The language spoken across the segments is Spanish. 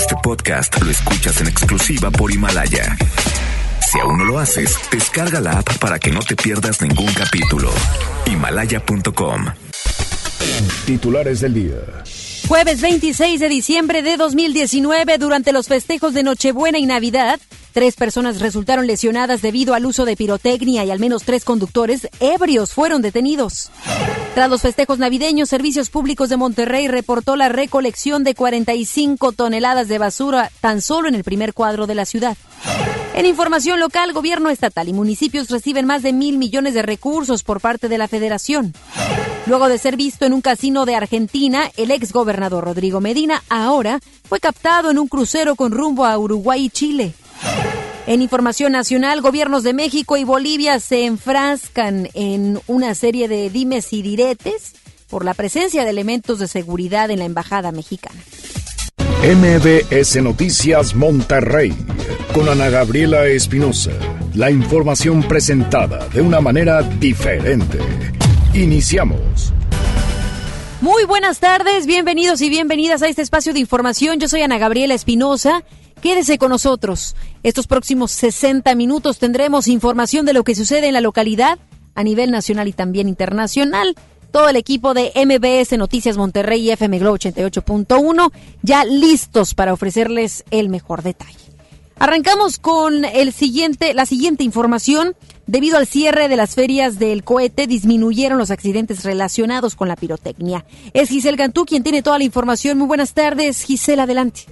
Este podcast lo escuchas en exclusiva por Himalaya. Si aún no lo haces, descarga la app para que no te pierdas ningún capítulo. Himalaya.com. Titulares del día. Jueves 26 de diciembre de 2019, durante los festejos de Nochebuena y Navidad, tres personas resultaron lesionadas debido al uso de pirotecnia y al menos tres conductores ebrios fueron detenidos. Tras los festejos navideños, Servicios Públicos de Monterrey reportó la recolección de 45 toneladas de basura tan solo en el primer cuadro de la ciudad. En información local, gobierno estatal y municipios reciben más de mil millones de recursos por parte de la federación. Luego de ser visto en un casino de Argentina, el ex gobernador Rodrigo Medina ahora fue captado en un crucero con rumbo a Uruguay y Chile. En información nacional, gobiernos de México y Bolivia se enfrascan en una serie de dimes y diretes por la presencia de elementos de seguridad en la embajada mexicana. MBS Noticias Monterrey con Ana Gabriela Espinosa. La información presentada de una manera diferente. Iniciamos. Muy buenas tardes, bienvenidos y bienvenidas a este espacio de información. Yo soy Ana Gabriela Espinosa. Quédese con nosotros. Estos próximos 60 minutos tendremos información de lo que sucede en la localidad a nivel nacional y también internacional. Todo el equipo de MBS Noticias Monterrey y FM Globo 88.1 ya listos para ofrecerles el mejor detalle. Arrancamos con el siguiente, la siguiente información. Debido al cierre de las ferias del cohete, disminuyeron los accidentes relacionados con la pirotecnia. Es Giselle Gantú quien tiene toda la información. Muy buenas tardes, Giselle, adelante.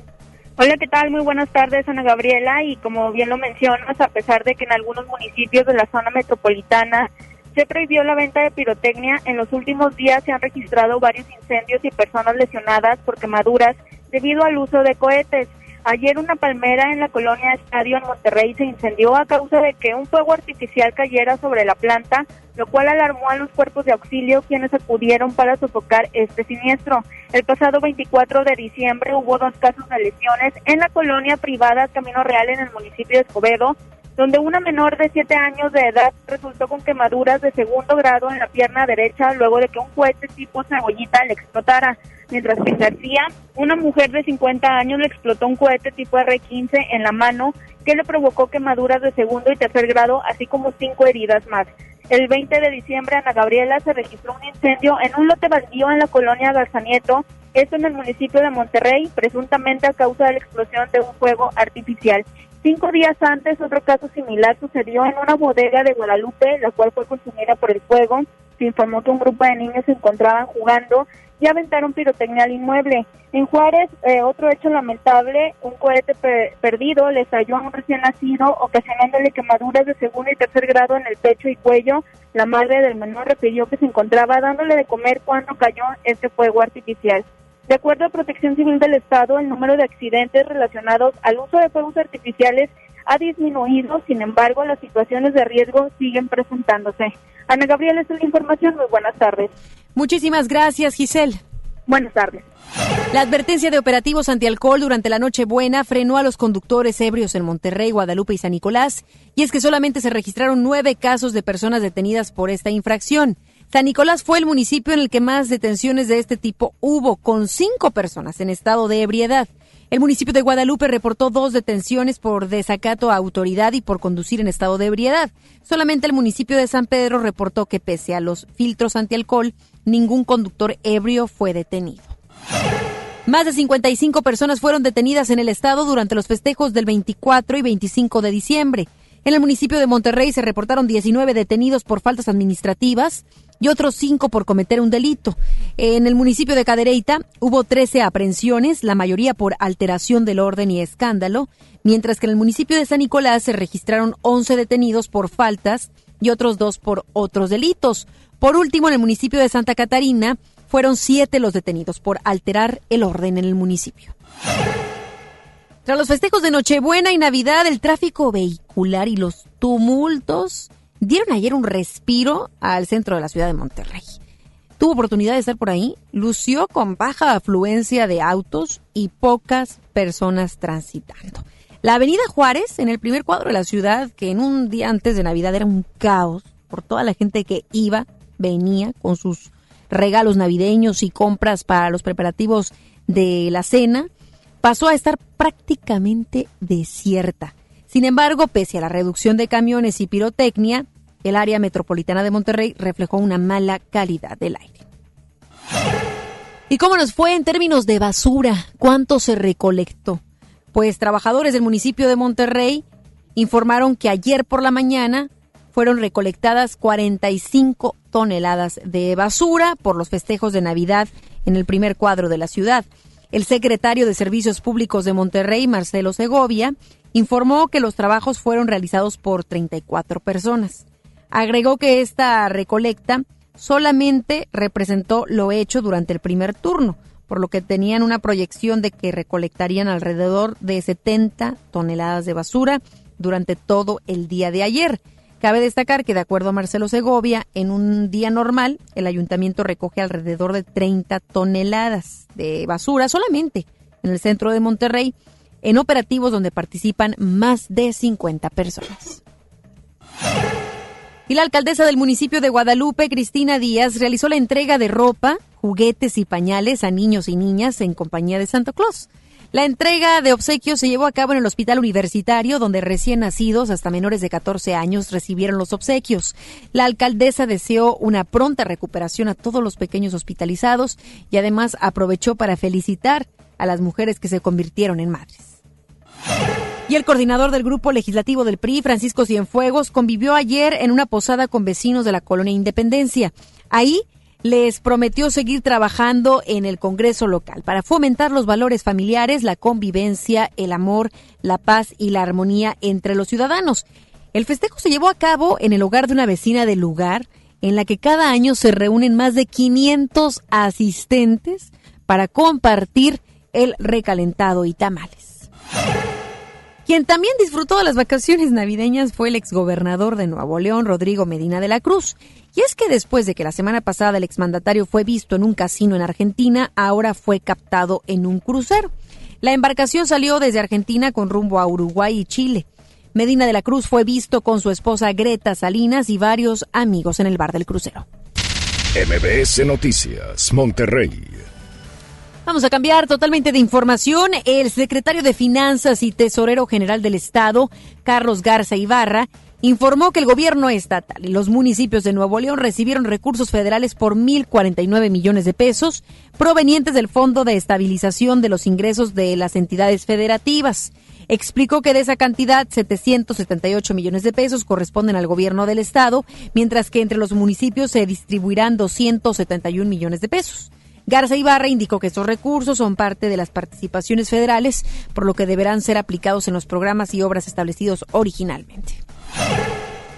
Hola, ¿qué tal? Muy buenas tardes, Ana Gabriela. Y como bien lo mencionas, a pesar de que en algunos municipios de la zona metropolitana se prohibió la venta de pirotecnia, en los últimos días se han registrado varios incendios y personas lesionadas por quemaduras debido al uso de cohetes. Ayer una palmera en la colonia Estadio en Monterrey se incendió a causa de que un fuego artificial cayera sobre la planta, lo cual alarmó a los cuerpos de auxilio quienes acudieron para sofocar este siniestro. El pasado 24 de diciembre hubo dos casos de lesiones en la colonia privada Camino Real en el municipio de Escobedo, donde una menor de 7 años de edad resultó con quemaduras de segundo grado en la pierna derecha luego de que un cohete tipo cebollita le explotara. Mientras que García, una mujer de 50 años le explotó un cohete tipo R-15 en la mano que le provocó quemaduras de segundo y tercer grado, así como cinco heridas más. El 20 de diciembre, Ana Gabriela se registró un incendio en un lote baldío en la colonia Garzanieto, esto en el municipio de Monterrey, presuntamente a causa de la explosión de un fuego artificial. Cinco días antes, otro caso similar sucedió en una bodega de Guadalupe, la cual fue consumida por el fuego. Se informó que un grupo de niños se encontraban jugando y aventaron pirotecnia al inmueble. En Juárez, eh, otro hecho lamentable, un cohete perdido le estalló a un recién nacido, ocasionándole quemaduras de segundo y tercer grado en el pecho y cuello. La madre del menor refirió que se encontraba dándole de comer cuando cayó este fuego artificial. De acuerdo a Protección Civil del Estado, el número de accidentes relacionados al uso de fuegos artificiales ha disminuido, sin embargo, las situaciones de riesgo siguen presentándose. Ana Gabriela, esta es la información. Muy buenas tardes. Muchísimas gracias, Giselle. Buenas tardes. La advertencia de operativos antialcohol durante la Nochebuena frenó a los conductores ebrios en Monterrey, Guadalupe y San Nicolás, y es que solamente se registraron nueve casos de personas detenidas por esta infracción. San Nicolás fue el municipio en el que más detenciones de este tipo hubo, con cinco personas en estado de ebriedad. El municipio de Guadalupe reportó dos detenciones por desacato a autoridad y por conducir en estado de ebriedad. Solamente el municipio de San Pedro reportó que pese a los filtros antialcohol, ningún conductor ebrio fue detenido. Más de 55 personas fueron detenidas en el estado durante los festejos del 24 y 25 de diciembre. En el municipio de Monterrey se reportaron 19 detenidos por faltas administrativas, y otros cinco por cometer un delito. En el municipio de Cadereyta hubo 13 aprehensiones, la mayoría por alteración del orden y escándalo, mientras que en el municipio de San Nicolás se registraron 11 detenidos por faltas y otros dos por otros delitos. Por último, en el municipio de Santa Catarina fueron siete los detenidos por alterar el orden en el municipio. Tras los festejos de Nochebuena y Navidad, el tráfico vehicular y los tumultos dieron ayer un respiro al centro de la ciudad de Monterrey. Tuvo oportunidad de estar por ahí, lució con baja afluencia de autos y pocas personas transitando. La avenida Juárez, en el primer cuadro de la ciudad, que en un día antes de Navidad era un caos por toda la gente que iba, venía con sus regalos navideños y compras para los preparativos de la cena, pasó a estar prácticamente desierta. Sin embargo, pese a la reducción de camiones y pirotecnia, el área metropolitana de Monterrey reflejó una mala calidad del aire. ¿Y cómo nos fue en términos de basura? ¿Cuánto se recolectó? Pues trabajadores del municipio de Monterrey informaron que ayer por la mañana fueron recolectadas 45 toneladas de basura por los festejos de Navidad en el primer cuadro de la ciudad. El secretario de Servicios Públicos de Monterrey, Marcelo Segovia, informó que los trabajos fueron realizados por 34 personas. Agregó que esta recolecta solamente representó lo hecho durante el primer turno, por lo que tenían una proyección de que recolectarían alrededor de 70 toneladas de basura durante todo el día de ayer. Cabe destacar que, de acuerdo a Marcelo Segovia, en un día normal, el ayuntamiento recoge alrededor de 30 toneladas de basura solamente en el centro de Monterrey, en operativos donde participan más de 50 personas. Y la alcaldesa del municipio de Guadalupe, Cristina Díaz, realizó la entrega de ropa, juguetes y pañales a niños y niñas en compañía de Santa Claus. La entrega de obsequios se llevó a cabo en el hospital universitario, donde recién nacidos hasta menores de 14 años recibieron los obsequios. La alcaldesa deseó una pronta recuperación a todos los pequeños hospitalizados y además aprovechó para felicitar a las mujeres que se convirtieron en madres. Y el coordinador del grupo legislativo del PRI, Francisco Cienfuegos, convivió ayer en una posada con vecinos de la colonia Independencia. Ahí les prometió seguir trabajando en el Congreso local para fomentar los valores familiares, la convivencia, el amor, la paz y la armonía entre los ciudadanos. El festejo se llevó a cabo en el hogar de una vecina del lugar, en la que cada año se reúnen más de 500 asistentes para compartir el recalentado y tamales. Quien también disfrutó de las vacaciones navideñas fue el exgobernador de Nuevo León, Rodrigo Medina de la Cruz. Y es que después de que la semana pasada el exmandatario fue visto en un casino en Argentina, ahora fue captado en un crucero. La embarcación salió desde Argentina con rumbo a Uruguay y Chile. Medina de la Cruz fue visto con su esposa Greta Salinas y varios amigos en el bar del crucero. MBS Noticias, Monterrey. Vamos a cambiar totalmente de información. El secretario de Finanzas y Tesorero General del Estado, Carlos Garza Ibarra, informó que el gobierno estatal y los municipios de Nuevo León recibieron recursos federales por 1.049 millones de pesos provenientes del Fondo de Estabilización de los Ingresos de las entidades federativas. Explicó que de esa cantidad, 778 millones de pesos corresponden al gobierno del estado, mientras que entre los municipios se distribuirán 271 millones de pesos. Garza Ibarra indicó que estos recursos son parte de las participaciones federales, por lo que deberán ser aplicados en los programas y obras establecidos originalmente.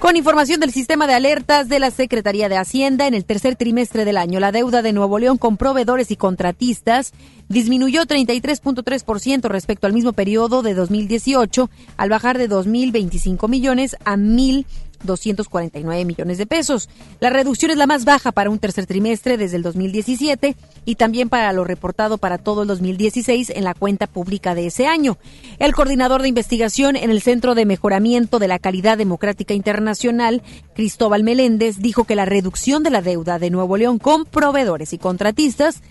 Con información del sistema de alertas de la Secretaría de Hacienda, en el tercer trimestre del año, la deuda de Nuevo León con proveedores y contratistas disminuyó 33.3% respecto al mismo periodo de 2018, al bajar de 2.025 millones a 1.000 249 millones de pesos. La reducción es la más baja para un tercer trimestre desde el 2017 y también para lo reportado para todo el 2016 en la cuenta pública de ese año. El coordinador de investigación en el Centro de Mejoramiento de la Calidad Democrática Internacional, Cristóbal Meléndez, dijo que la reducción de la deuda de Nuevo León con proveedores y contratistas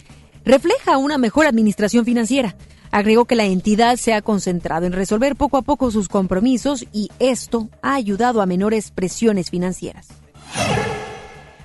refleja una mejor administración financiera Agregó que la entidad se ha concentrado en resolver poco a poco sus compromisos y esto ha ayudado a menores presiones financieras.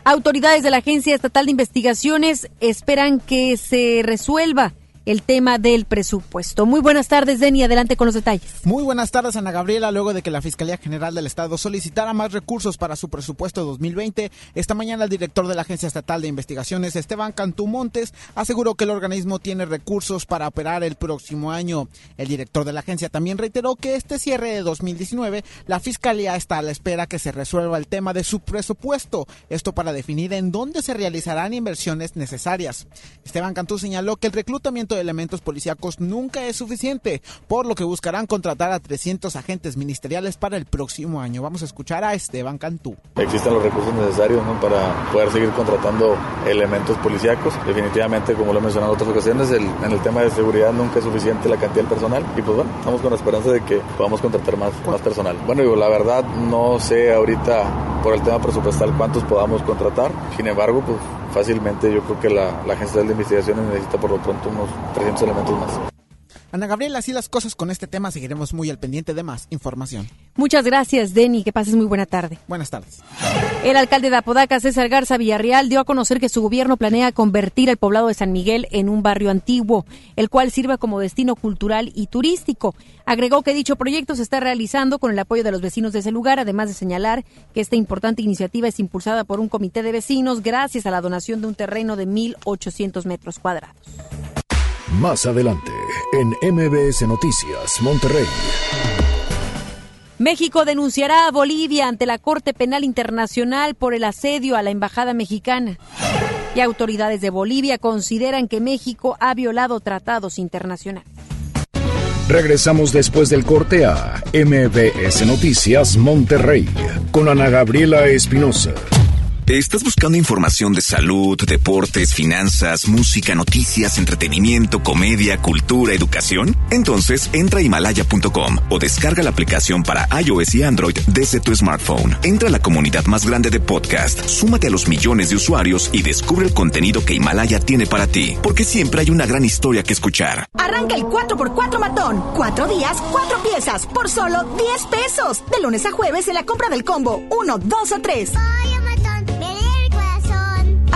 Autoridades de la Agencia Estatal de Investigaciones esperan que se resuelva el tema del presupuesto. Muy buenas tardes, Denny. Adelante con los detalles. Muy buenas tardes, Ana Gabriela. Luego de que la Fiscalía General del Estado solicitara más recursos para su presupuesto 2020, esta mañana el director de la Agencia Estatal de Investigaciones, Esteban Cantú Montes, aseguró que el organismo tiene recursos para operar el próximo año. El director de la agencia también reiteró que este cierre de 2019, la Fiscalía está a la espera que se resuelva el tema de su presupuesto. Esto para definir en dónde se realizarán inversiones necesarias. Esteban Cantú señaló que el reclutamiento de elementos policíacos nunca es suficiente, por lo que buscarán contratar a 300 agentes ministeriales para el próximo año. Vamos a escuchar a Esteban Cantú. Existen los recursos necesarios para poder seguir contratando elementos policíacos. Definitivamente, como lo he mencionado en otras ocasiones, en el tema de seguridad nunca es suficiente la cantidad del personal y pues bueno, estamos con la esperanza de que podamos contratar más, más personal. Bueno, digo, la verdad no sé ahorita por el tema presupuestal cuántos podamos contratar, sin embargo, pues fácilmente yo creo que la, la Agencia de Investigaciones necesita por lo pronto unos 300 elementos más. Ana Gabriela, así las cosas con este tema, seguiremos muy al pendiente de más información. Muchas gracias, Denny. Que pases muy buena tarde. Buenas tardes. El alcalde de Apodaca, César Garza Villarreal, dio a conocer que su gobierno planea convertir el poblado de San Miguel en un barrio antiguo, el cual sirva como destino cultural y turístico. Agregó que dicho proyecto se está realizando con el apoyo de los vecinos de ese lugar, además de señalar que esta importante iniciativa es impulsada por un comité de vecinos gracias a la donación de un terreno de 1.800 metros cuadrados. Más adelante, en MBS Noticias, Monterrey. México denunciará a Bolivia ante la Corte Penal Internacional por el asedio a la Embajada mexicana. Y autoridades de Bolivia consideran que México ha violado tratados internacionales. Regresamos después del corte a MBS Noticias Monterrey con Ana Gabriela Espinosa. ¿Estás buscando información de salud, deportes, finanzas, música, noticias, entretenimiento, comedia, cultura, educación? Entonces entra a himalaya.com o descarga la aplicación para iOS y Android desde tu smartphone. Entra a la comunidad más grande de podcast, súmate a los millones de usuarios y descubre el contenido que Himalaya tiene para ti, porque siempre hay una gran historia que escuchar. Arranca el 4x4 matón. Cuatro días, cuatro piezas, por solo 10 pesos. De lunes a jueves en la compra del combo 1, 2 o 3.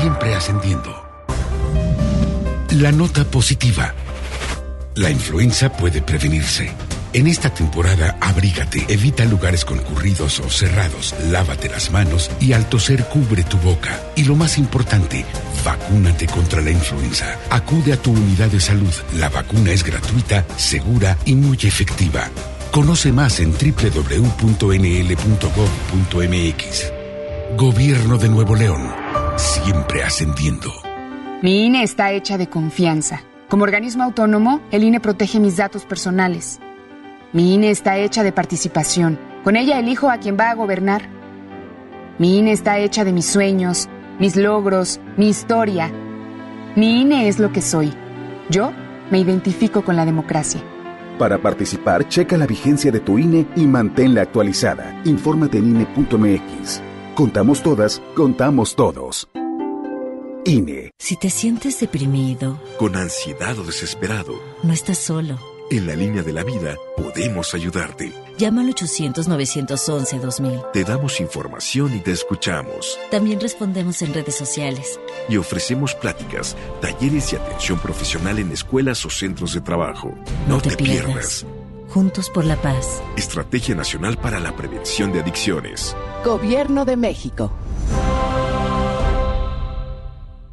siempre ascendiendo. La nota positiva. La influenza puede prevenirse. En esta temporada, abrígate, evita lugares concurridos o cerrados, lávate las manos y al toser cubre tu boca. Y lo más importante, vacúnate contra la influenza. Acude a tu unidad de salud. La vacuna es gratuita, segura y muy efectiva. Conoce más en www.nl.gov.mx. Gobierno de Nuevo León, siempre ascendiendo. Mi INE está hecha de confianza. Como organismo autónomo, el INE protege mis datos personales. Mi INE está hecha de participación. Con ella elijo a quien va a gobernar. Mi INE está hecha de mis sueños, mis logros, mi historia. Mi INE es lo que soy. Yo me identifico con la democracia. Para participar, checa la vigencia de tu INE y manténla actualizada. Infórmate en INE.mx. Contamos todas, contamos todos. INE. Si te sientes deprimido, con ansiedad o desesperado, no estás solo. En la línea de la vida podemos ayudarte. Llama al 800-911-2000. Te damos información y te escuchamos. También respondemos en redes sociales. Y ofrecemos pláticas, talleres y atención profesional en escuelas o centros de trabajo. No, te, pierdas. Juntos por la paz. Estrategia Nacional para la Prevención de Adicciones. Gobierno de México.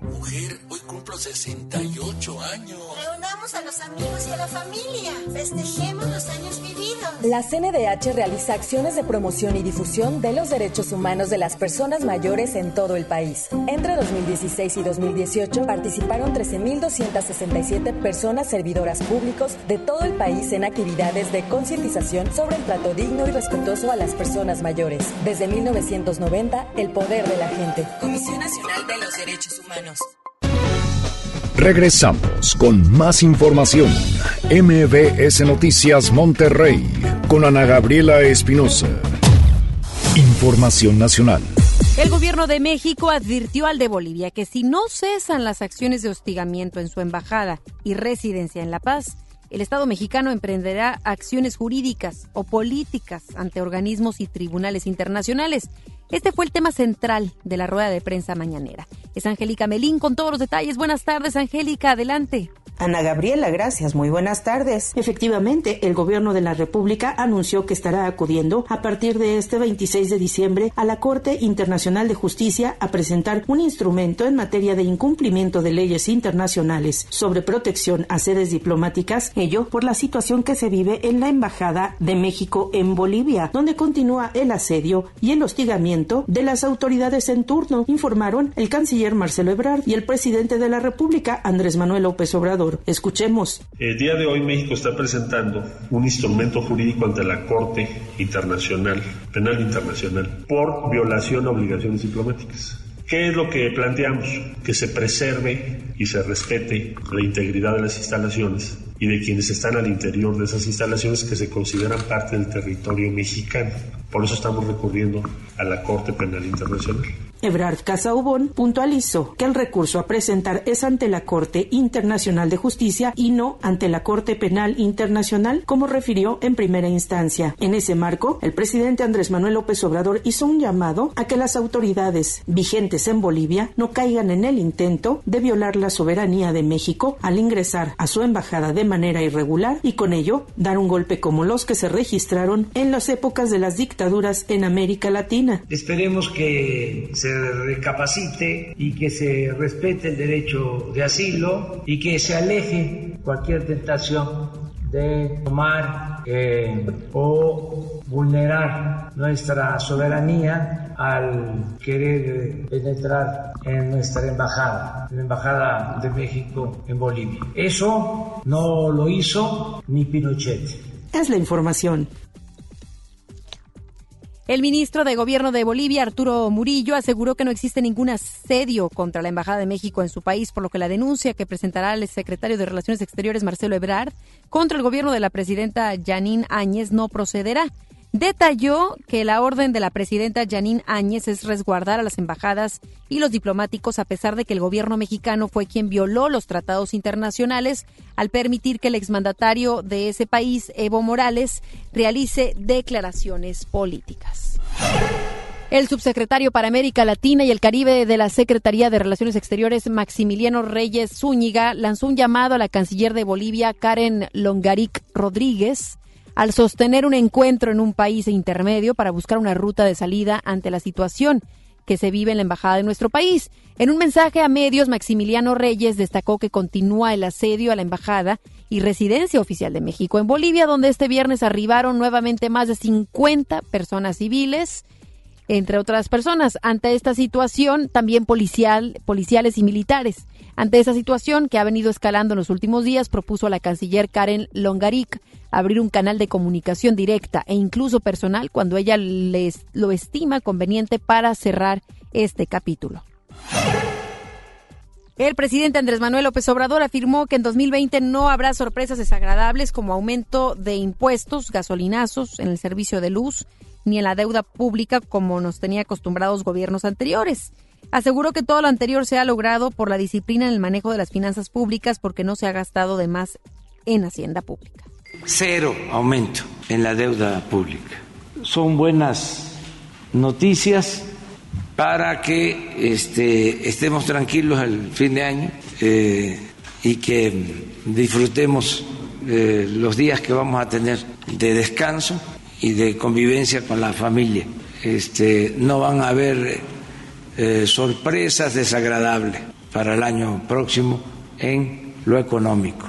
Mujer, hoy cumplo 68 años. Reunamos a los amigos y a la familia. Festejemos los años vividos. La CNDH realiza acciones de promoción y difusión de los derechos humanos de las personas mayores en todo el país. Entre 2016 y 2018 participaron 13.267 personas servidoras públicos de todo el país en actividades de concientización sobre el trato digno y respetuoso a las personas mayores. Desde 1990, el poder de la gente. Comisión Nacional de los Derechos Humanos. Regresamos con más información. MBS Noticias Monterrey con Ana Gabriela Espinosa. Información nacional. El gobierno de México advirtió al de Bolivia que si no cesan las acciones de hostigamiento en su embajada y residencia en La Paz, el Estado mexicano emprenderá acciones jurídicas o políticas ante organismos y tribunales internacionales. Este fue el tema central de la rueda de prensa mañanera. Es Angélica Melín con todos los detalles. Buenas tardes, Angélica, adelante. Ana Gabriela, gracias. Muy buenas tardes. Efectivamente, el gobierno de la República anunció que estará acudiendo a partir de este 26 de diciembre a la Corte Internacional de Justicia a presentar un instrumento en materia de incumplimiento de leyes internacionales sobre protección a sedes diplomáticas, ello por la situación que se vive en la Embajada de México en Bolivia, donde continúa el asedio y el hostigamiento de las autoridades en turno, informaron el canciller Marcelo Ebrard y el presidente de la República, Andrés Manuel López Obrador. Escuchemos. El día de hoy México está presentando un instrumento jurídico ante la Corte Internacional, Penal Internacional, por violación a obligaciones diplomáticas. ¿Qué es lo que planteamos? Que se preserve y se respete la integridad de las instalaciones y de quienes están al interior de esas instalaciones que se consideran parte del territorio mexicano. Por eso estamos recurriendo a la Corte Penal Internacional. Ebrard Casaubon puntualizó que el recurso a presentar es ante la Corte Internacional de Justicia y no ante la Corte Penal Internacional, como refirió en primera instancia. En ese marco, el presidente Andrés Manuel López Obrador hizo un llamado a que las autoridades vigentes en Bolivia no caigan en el intento de violar la soberanía de México al ingresar a su embajada de manera irregular y con ello dar un golpe como los que se registraron en las épocas de las dictaduras en América Latina. Esperemos que se recapacite y que se respete el derecho de asilo y que se aleje cualquier tentación de tomar eh, o vulnerar nuestra soberanía al querer penetrar en nuestra embajada, la embajada de México en Bolivia. Eso no lo hizo ni Pinochet. Es la información. El ministro de Gobierno de Bolivia, Arturo Murillo, aseguró que no existe ningún asedio contra la Embajada de México en su país, por lo que la denuncia que presentará el secretario de Relaciones Exteriores, Marcelo Ebrard, contra el gobierno de la presidenta Janine Áñez no procederá. Detalló que la orden de la presidenta Janine Áñez es resguardar a las embajadas y los diplomáticos a pesar de que el gobierno mexicano fue quien violó los tratados internacionales al permitir que el exmandatario de ese país, Evo Morales, realice declaraciones políticas. El subsecretario para América Latina y el Caribe de la Secretaría de Relaciones Exteriores, Maximiliano Reyes Zúñiga, lanzó un llamado a la canciller de Bolivia, Karen Longaric Rodríguez, al sostener un encuentro en un país intermedio para buscar una ruta de salida ante la situación que se vive en la embajada de nuestro país. En un mensaje a medios, Maximiliano Reyes destacó que continúa el asedio a la embajada y residencia oficial de México en Bolivia, donde este viernes arribaron nuevamente más de 50 personas civiles, entre otras personas. Ante esta situación, también policial, policiales y militares. Ante esa situación que ha venido escalando en los últimos días, propuso a la canciller Karen Longaric abrir un canal de comunicación directa e incluso personal cuando ella les lo estima conveniente para cerrar este capítulo. El presidente Andrés Manuel López Obrador afirmó que en 2020 no habrá sorpresas desagradables como aumento de impuestos, gasolinazos en el servicio de luz, ni en la deuda pública como nos tenía acostumbrados gobiernos anteriores. Aseguró que todo lo anterior se ha logrado por la disciplina en el manejo de las finanzas públicas porque no se ha gastado de más en hacienda pública cero aumento en la deuda pública. Son buenas noticias para que este, estemos tranquilos al fin de año eh, y que disfrutemos eh, los días que vamos a tener de descanso y de convivencia con la familia. Este, no van a haber eh, sorpresas desagradables para el año próximo en lo económico.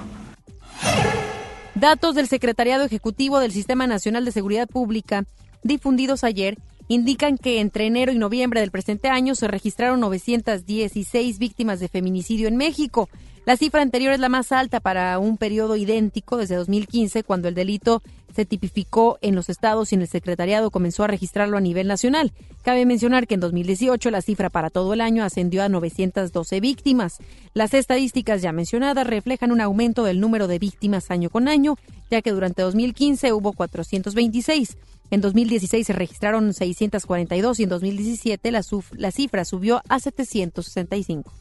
Datos del Secretariado Ejecutivo del Sistema Nacional de Seguridad Pública, difundidos ayer, indican que entre enero y noviembre del presente año se registraron 916 víctimas de feminicidio en México, la cifra anterior es la más alta para un periodo idéntico desde 2015, cuando el delito se tipificó en los estados y en el secretariado comenzó a registrarlo a nivel nacional. Cabe mencionar que en 2018 la cifra para todo el año ascendió a 912 víctimas. Las estadísticas ya mencionadas reflejan un aumento del número de víctimas año con año, ya que durante 2015 hubo 426. En 2016 se registraron 642 y en 2017 la, cifra subió a 765.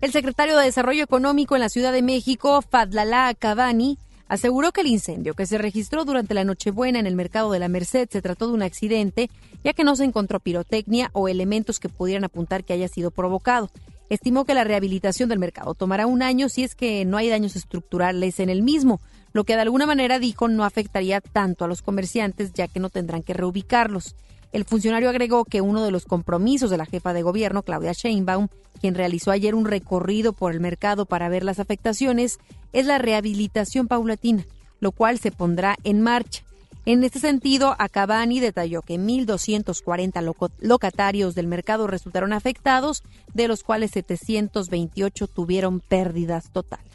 El secretario de Desarrollo Económico en la Ciudad de México, Fadlalá Cavani, aseguró que el incendio que se registró durante la Nochebuena en el mercado de la Merced se trató de un accidente, ya que no se encontró pirotecnia o elementos que pudieran apuntar que haya sido provocado. estimó que la rehabilitación del mercado tomará un año si es que no hay daños estructurales en el mismo, lo que de alguna manera dijo no afectaría tanto a los comerciantes ya que no tendrán que reubicarlos. El funcionario agregó que uno de los compromisos de la jefa de gobierno, Claudia Sheinbaum, quien realizó ayer un recorrido por el mercado para ver las afectaciones, es la rehabilitación paulatina, lo cual se pondrá en marcha. En este sentido, Acabani detalló que 1.240 locatarios del mercado resultaron afectados, de los cuales 728 tuvieron pérdidas totales.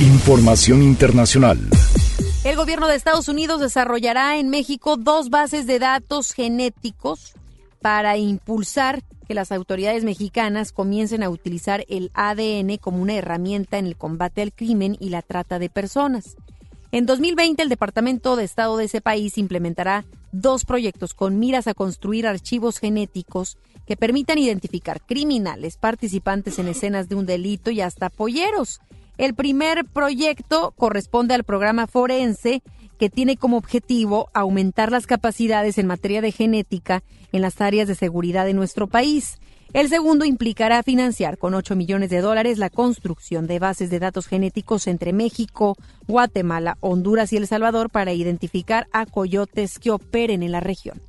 Información internacional. El gobierno de Estados Unidos desarrollará en México dos bases de datos genéticos para impulsar que las autoridades mexicanas comiencen a utilizar el ADN como una herramienta en el combate al crimen y la trata de personas. En 2020, el Departamento de Estado de ese país implementará dos proyectos con miras a construir archivos genéticos que permitan identificar criminales, participantes en escenas de un delito y hasta polleros. El primer proyecto corresponde al programa forense que tiene como objetivo aumentar las capacidades en materia de genética en las áreas de seguridad de nuestro país. El segundo implicará financiar con 8 millones de dólares la construcción de bases de datos genéticos entre México, Guatemala, Honduras y El Salvador para identificar a coyotes que operen en la región.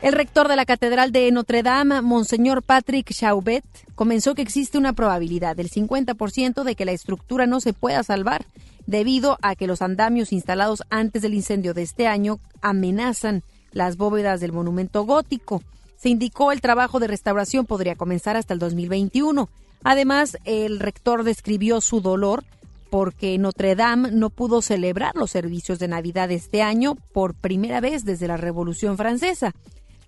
El rector de la Catedral de Notre Dame, Monseñor Patrick Chaubet, comenzó que existe una probabilidad del 50% de que la estructura no se pueda salvar, debido a que los andamios instalados antes del incendio de este año amenazan las bóvedas del monumento gótico se indicó el trabajo de restauración podría comenzar hasta el 2021. Además, el rector describió su dolor porque Notre Dame no pudo celebrar los servicios de Navidad este año por primera vez desde la Revolución Francesa.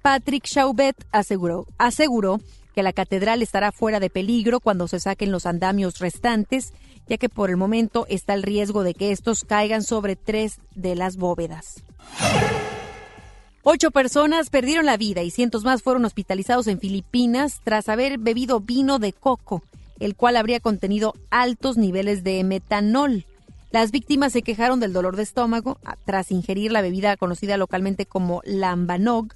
Patrick Chaubet aseguró, aseguró que la catedral estará fuera de peligro cuando se saquen los andamios restantes, ya que por el momento está el riesgo de que estos caigan sobre tres de las bóvedas. Ocho personas perdieron la vida y cientos más fueron hospitalizados en Filipinas tras haber bebido vino de coco, el cual habría contenido altos niveles de metanol. Las víctimas se quejaron del dolor de estómago tras ingerir la bebida conocida localmente como lambanog.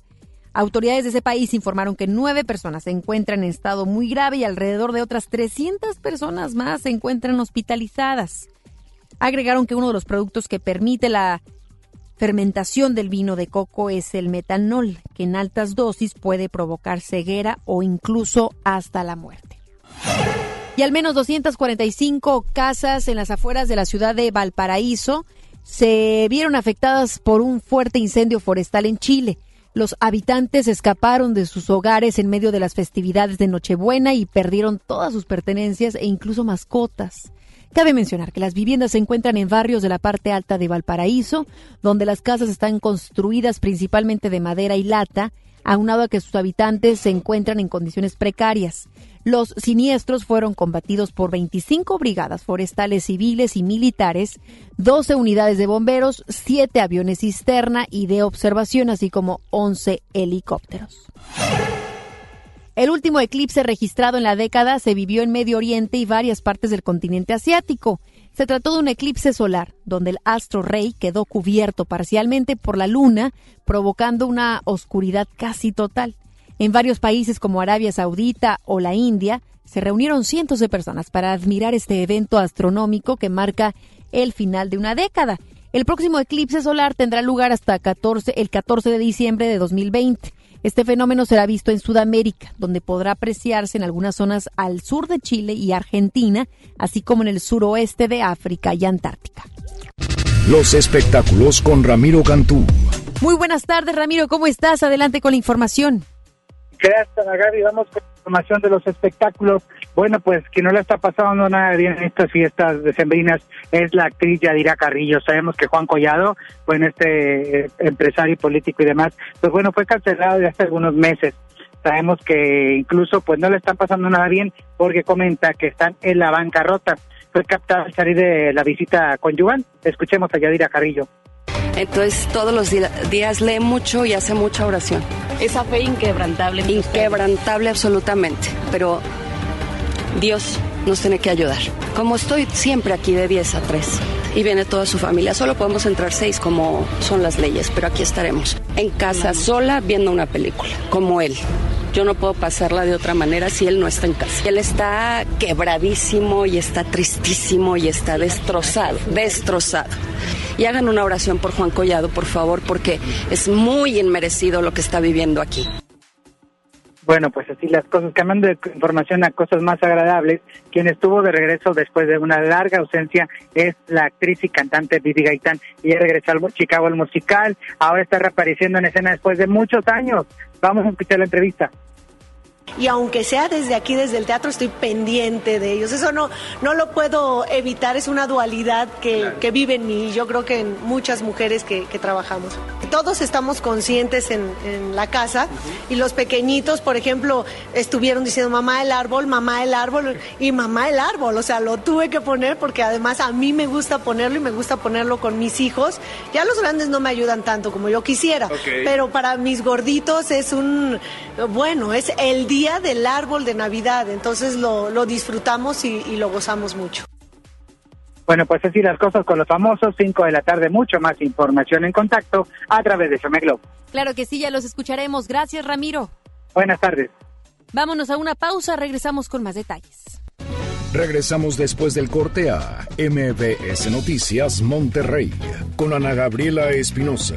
Autoridades de ese país informaron que nueve personas se encuentran en estado muy grave y alrededor de otras 300 personas más se encuentran hospitalizadas. Agregaron que uno de los productos que permite la fermentación del vino de coco es el metanol, que en altas dosis puede provocar ceguera o incluso hasta la muerte. Y al menos 245 casas en las afueras de la ciudad de Valparaíso se vieron afectadas por un fuerte incendio forestal en Chile. Los habitantes escaparon de sus hogares en medio de las festividades de Nochebuena y perdieron todas sus pertenencias e incluso mascotas. Cabe mencionar que las viviendas se encuentran en barrios de la parte alta de Valparaíso, donde las casas están construidas principalmente de madera y lata, aunado a que sus habitantes se encuentran en condiciones precarias. Los siniestros fueron combatidos por 25 brigadas forestales civiles y militares, 12 unidades de bomberos, 7 aviones cisterna y de observación, así como 11 helicópteros. El último eclipse registrado en la década se vivió en Medio Oriente y varias partes del continente asiático. Se trató de un eclipse solar, donde el astro rey quedó cubierto parcialmente por la luna, provocando una oscuridad casi total. En varios países como Arabia Saudita o la India, se reunieron cientos de personas para admirar este evento astronómico que marca el final de una década. El próximo eclipse solar tendrá lugar hasta 14, el 14 de diciembre de 2020. Este fenómeno será visto en Sudamérica, donde podrá apreciarse en algunas zonas al sur de Chile y Argentina, así como en el suroeste de África y Antártica. Los espectáculos con Ramiro Cantú. Muy buenas tardes, Ramiro, ¿cómo estás? Adelante con la información. Gracias, Gaby. Vamos con la información de los espectáculos. Bueno, pues que no le está pasando nada bien en estas fiestas decembrinas es la actriz Yadira Carrillo. Sabemos que Juan Collado, bueno, este eh, empresario político y demás, pues bueno, fue cancelado de hace algunos meses. Sabemos que incluso pues no le están pasando nada bien porque comenta que están en la bancarrota. Fue captada al salir de la visita conyugal. Escuchemos a Yadira Carrillo. Entonces todos los días lee mucho y hace mucha oración. Esa fe inquebrantable. Inquebrantable absolutamente, pero Dios nos tiene que ayudar. Como estoy siempre aquí de 10 a 3 y viene toda su familia, solo podemos entrar 6 como son las leyes, pero aquí estaremos. En casa sola viendo una película, como él. Yo no puedo pasarla de otra manera si él no está en casa. Él está quebradísimo y está tristísimo y está destrozado, destrozado. Y hagan una oración por Juan Collado, por favor, porque es muy inmerecido lo que está viviendo aquí. Bueno, pues así las cosas, cambiando de información a cosas más agradables, quien estuvo de regreso después de una larga ausencia es la actriz y cantante Vivi Gaitán. Ella regresó al Chicago al musical, ahora está reapareciendo en escena después de muchos años. Vamos a escuchar la entrevista y aunque sea desde aquí, desde el teatro, estoy pendiente de ellos. Eso no, no lo puedo evitar, es una dualidad que, que vive en mí y yo creo que en muchas mujeres que, que trabajamos. Todos estamos conscientes en, en la casa y los pequeñitos, por ejemplo, estuvieron diciendo mamá el árbol, mamá el árbol y mamá el árbol. O sea, lo tuve que poner porque además a mí me gusta ponerlo y me gusta ponerlo con mis hijos. Ya los grandes no me ayudan tanto como yo quisiera, pero para mis gorditos es un, bueno, es el día del árbol de Navidad, entonces lo, lo disfrutamos y, y, lo gozamos mucho. Bueno, pues así las cosas con los famosos, 5 de la tarde, mucho más información en contacto a través de Shome Globo. Claro que sí, ya los escucharemos. Gracias, Ramiro. Buenas tardes. Vámonos a una pausa, regresamos con más detalles. Regresamos después del corte a MBS Noticias Monterrey con Ana Gabriela Espinosa.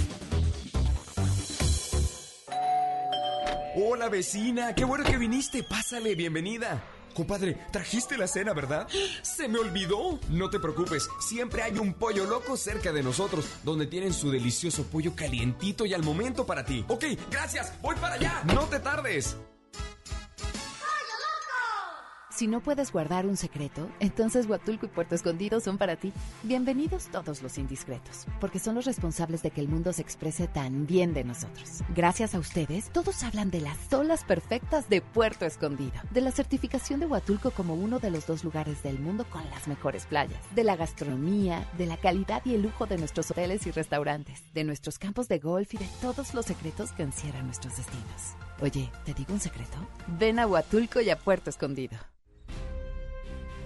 Hola vecina, qué bueno que viniste. Pásale, bienvenida. Compadre, trajiste la cena, ¿verdad? Se me olvidó. No te preocupes, siempre hay un pollo loco cerca de nosotros, donde tienen su delicioso pollo calientito y al momento para ti. Ok, gracias, voy para allá. No te tardes. Si no puedes guardar un secreto, entonces Huatulco y Puerto Escondido son para ti. Bienvenidos todos los indiscretos, porque son los responsables de que el mundo se exprese tan bien de nosotros. Gracias a ustedes, todos hablan de las olas perfectas de Puerto Escondido, de la certificación de Huatulco como uno de los dos lugares del mundo con las mejores playas, de la gastronomía, de la calidad y el lujo de nuestros hoteles y restaurantes, de nuestros campos de golf y de todos los secretos que encierran nuestros destinos. Oye, ¿te digo un secreto? Ven a Huatulco y a Puerto Escondido.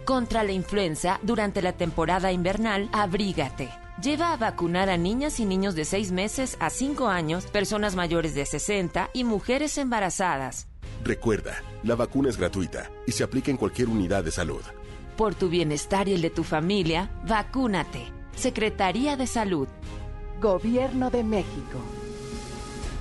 Contra la influenza, durante la temporada invernal, abrígate. Lleva a vacunar a niñas y niños de 6 meses a 5 años, personas mayores de 60 y mujeres embarazadas. Recuerda, la vacuna es gratuita y se aplica en cualquier unidad de salud. Por tu bienestar y el de tu familia, vacúnate. Secretaría de Salud. Gobierno de México.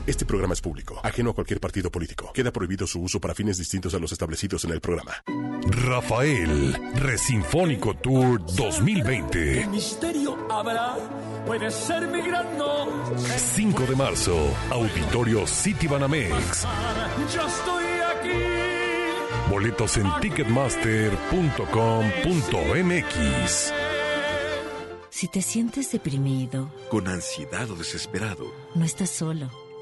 Este programa es público, ajeno a cualquier partido político. Queda prohibido su uso para fines distintos a los establecidos en el programa. Rafael, Resinfónico Tour 2020. El misterio habrá, puede ser mi gran no. 5 de marzo, Auditorio City Banamex. Yo estoy aquí. Boletos en ticketmaster.com.mx. Si te sientes deprimido, con ansiedad o desesperado, no estás solo.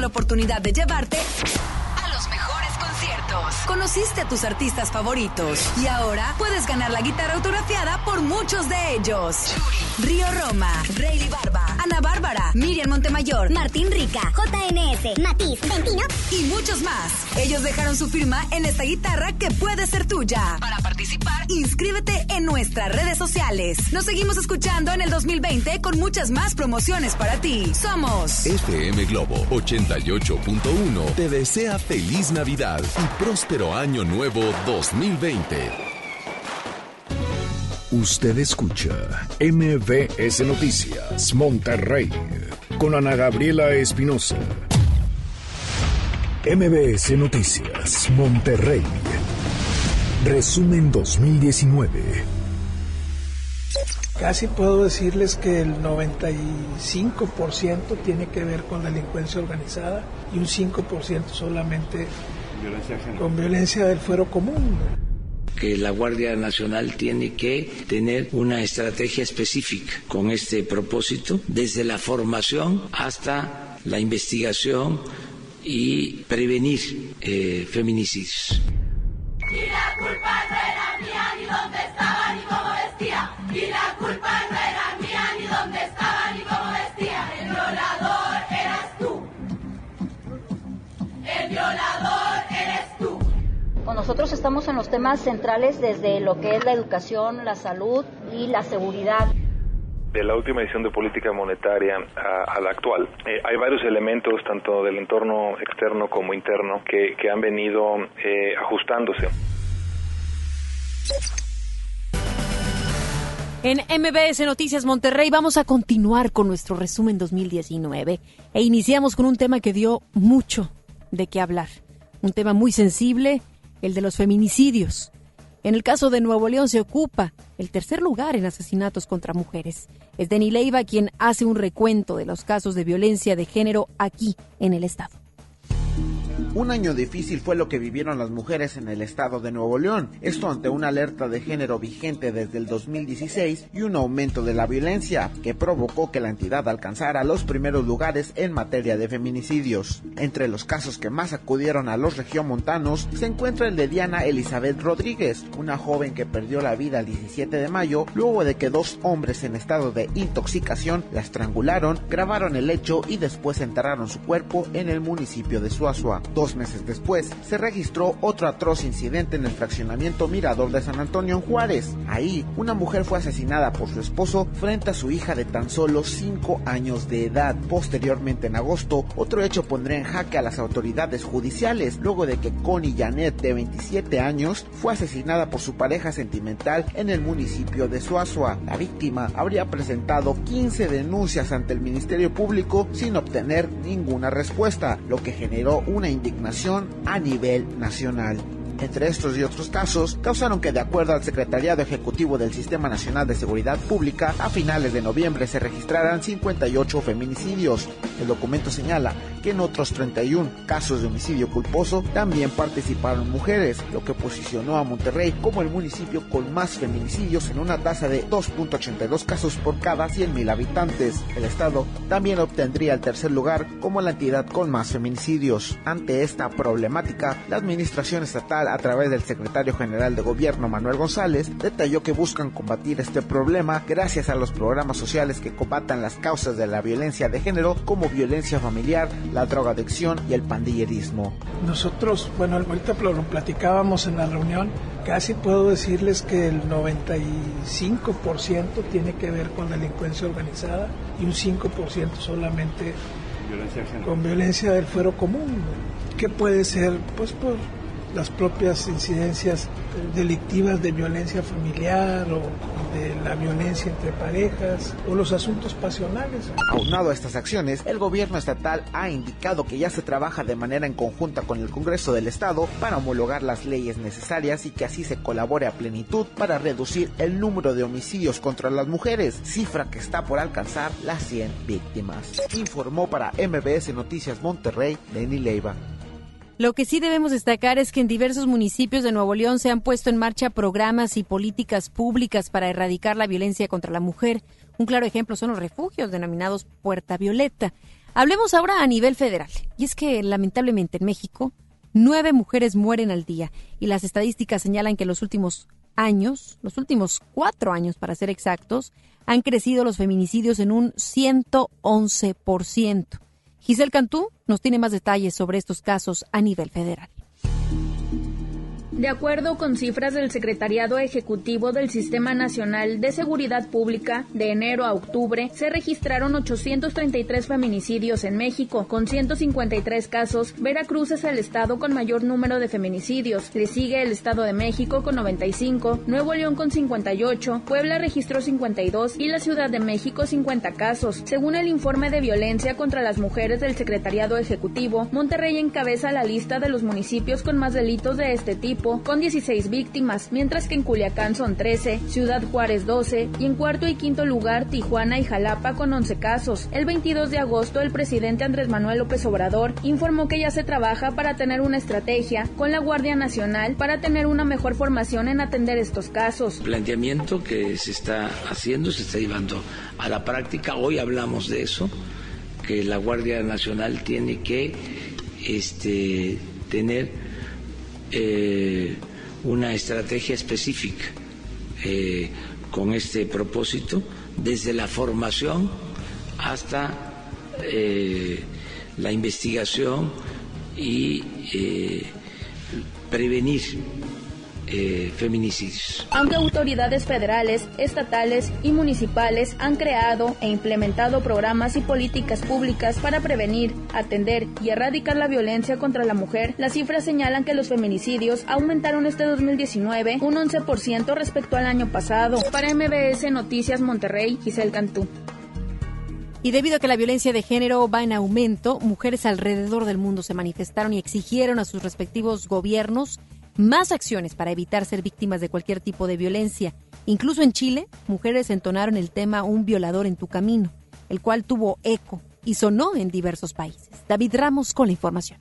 La oportunidad de llevarte Conociste a tus artistas favoritos y ahora puedes ganar la guitarra autografiada por muchos de ellos. Río Roma, Rayleigh Barba, Ana Bárbara, Miriam Montemayor, Martín Rica, JNS, Matiz, Ventino y muchos más. Ellos dejaron su firma en esta guitarra que puede ser tuya. Para participar, inscríbete en nuestras redes sociales. Nos seguimos escuchando en el 2020 con muchas más promociones para ti. Somos FM Globo 88.1 te desea feliz Navidad y próspero año nuevo 2020. Usted escucha MBS Noticias Monterrey con Ana Gabriela Espinosa. MBS Noticias, Monterrey. Resumen 2019. Casi puedo decirles que el 95% tiene que ver con la delincuencia organizada y un 5% solamente con violencia del fuero común que la Guardia Nacional tiene que tener una estrategia específica con este propósito, desde la formación hasta la investigación y prevenir eh, feminicidios. Y la culpa no era mía, ni dónde estaba, ni cómo vestía. Y la culpa no era nosotros estamos en los temas centrales desde lo que es la educación, la salud y la seguridad de la última edición de política monetaria a, la actual. Eh, hay varios elementos, tanto del entorno externo como interno, que, han venido eh, ajustándose. En MBS Noticias Monterrey vamos a continuar con nuestro resumen 2019 e iniciamos con un tema que dio mucho de qué hablar. Un tema muy sensible, el de los feminicidios. En el caso de Nuevo León se ocupa el tercer lugar en asesinatos contra mujeres. Es Denny Leiva quien hace un recuento de los casos de violencia de género aquí en el estado. Un año difícil fue lo que vivieron las mujeres en el estado de Nuevo León, esto ante una alerta de género vigente desde el 2016 y un aumento de la violencia que provocó que la entidad alcanzara los primeros lugares en materia de feminicidios. Entre los casos que más acudieron a los regiomontanos se encuentra el de Diana Elizabeth Rodríguez, una joven que perdió la vida el 17 de mayo luego de que dos hombres en estado de intoxicación la estrangularon, grabaron el hecho y después enterraron su cuerpo en el municipio de Suazua. Dos meses después, se registró otro atroz incidente en el fraccionamiento Mirador de San Antonio en Juárez. Ahí, una mujer fue asesinada por su esposo frente a su hija de tan solo 5 años de edad. Posteriormente, en agosto, otro hecho pondría en jaque a las autoridades judiciales, luego de que Connie Janet, de 27 años, fue asesinada por su pareja sentimental en el municipio de Suazua. La víctima habría presentado 15 denuncias ante el Ministerio Público sin obtener ninguna respuesta, lo que generó una indignación a nivel nacional. Entre estos y otros casos, causaron que, de acuerdo al Secretariado Ejecutivo del Sistema Nacional de Seguridad Pública, a finales de noviembre se registraran 58 feminicidios. El documento señala que en otros 31 casos de homicidio culposo también participaron mujeres, lo que posicionó a Monterrey como el municipio con más feminicidios en una tasa de 2.82 casos por cada 100.000 habitantes. El estado también obtendría el tercer lugar como la entidad con más feminicidios. Ante esta problemática, la administración estatal a través del secretario general de gobierno Manuel González, detalló que buscan combatir este problema gracias a los programas sociales que combatan las causas de la violencia de género como violencia familiar, la drogadicción y el pandillerismo. Nosotros, bueno, ahorita lo platicábamos en la reunión, casi puedo decirles que el 95% tiene que ver con delincuencia organizada y un 5% solamente con violencia del fuero común. ¿Qué puede ser? Pues por las propias incidencias delictivas de violencia familiar o de la violencia entre parejas o los asuntos pasionales. Aunado a estas acciones, el gobierno estatal ha indicado que ya se trabaja de manera en conjunta con el Congreso del Estado para homologar las leyes necesarias y que así se colabore a plenitud para reducir el número de homicidios contra las mujeres, cifra que está por alcanzar las 100 víctimas. Informó para MBS Noticias Monterrey, Lenny Leiva. Lo que sí debemos destacar es que en diversos municipios de Nuevo León se han puesto en marcha programas y políticas públicas para erradicar la violencia contra la mujer. Un claro ejemplo son los refugios denominados Puerta Violeta. Hablemos ahora a nivel federal. Y es que lamentablemente en México nueve mujeres mueren al día y las estadísticas señalan que en los últimos años, los últimos cuatro años para ser exactos, han crecido los feminicidios en un 111%. Giselle Cantú nos tiene más detalles sobre estos casos a nivel federal. De acuerdo con cifras del Secretariado Ejecutivo del Sistema Nacional de Seguridad Pública, de enero a octubre se registraron 833 feminicidios en México, con 153 casos. Veracruz es el estado con mayor número de feminicidios. Le sigue el Estado de México con 95, Nuevo León con 58, Puebla registró 52 y la Ciudad de México 50 casos. Según el informe de violencia contra las mujeres del Secretariado Ejecutivo, Monterrey encabeza la lista de los municipios con más delitos de este tipo, con 16 víctimas, mientras que en Culiacán son 13, Ciudad Juárez 12 y en cuarto y quinto lugar Tijuana y Jalapa con 11 casos. El 22 de agosto el presidente Andrés Manuel López Obrador informó que ya se trabaja para tener una estrategia con la Guardia Nacional para tener una mejor formación en atender estos casos. Planteamiento que se está haciendo, se está llevando a la práctica. Hoy hablamos de eso, que la Guardia Nacional tiene que este, tener eh, una estrategia específica eh, con este propósito, desde la formación hasta eh, la investigación y prevenir eh, feminicidios. Aunque autoridades federales, estatales y municipales han creado e implementado programas y políticas públicas para prevenir, atender y erradicar la violencia contra la mujer, las cifras señalan que los feminicidios aumentaron este 2019 un 11% respecto al año pasado. Para MBS Noticias Monterrey, Giselle Cantú. Y debido a que la violencia de género va en aumento, mujeres alrededor del mundo se manifestaron y exigieron a sus respectivos gobiernos más acciones para evitar ser víctimas de cualquier tipo de violencia. Incluso en Chile, mujeres entonaron el tema Un violador en tu camino, el cual tuvo eco y sonó en diversos países. David Ramos con la información.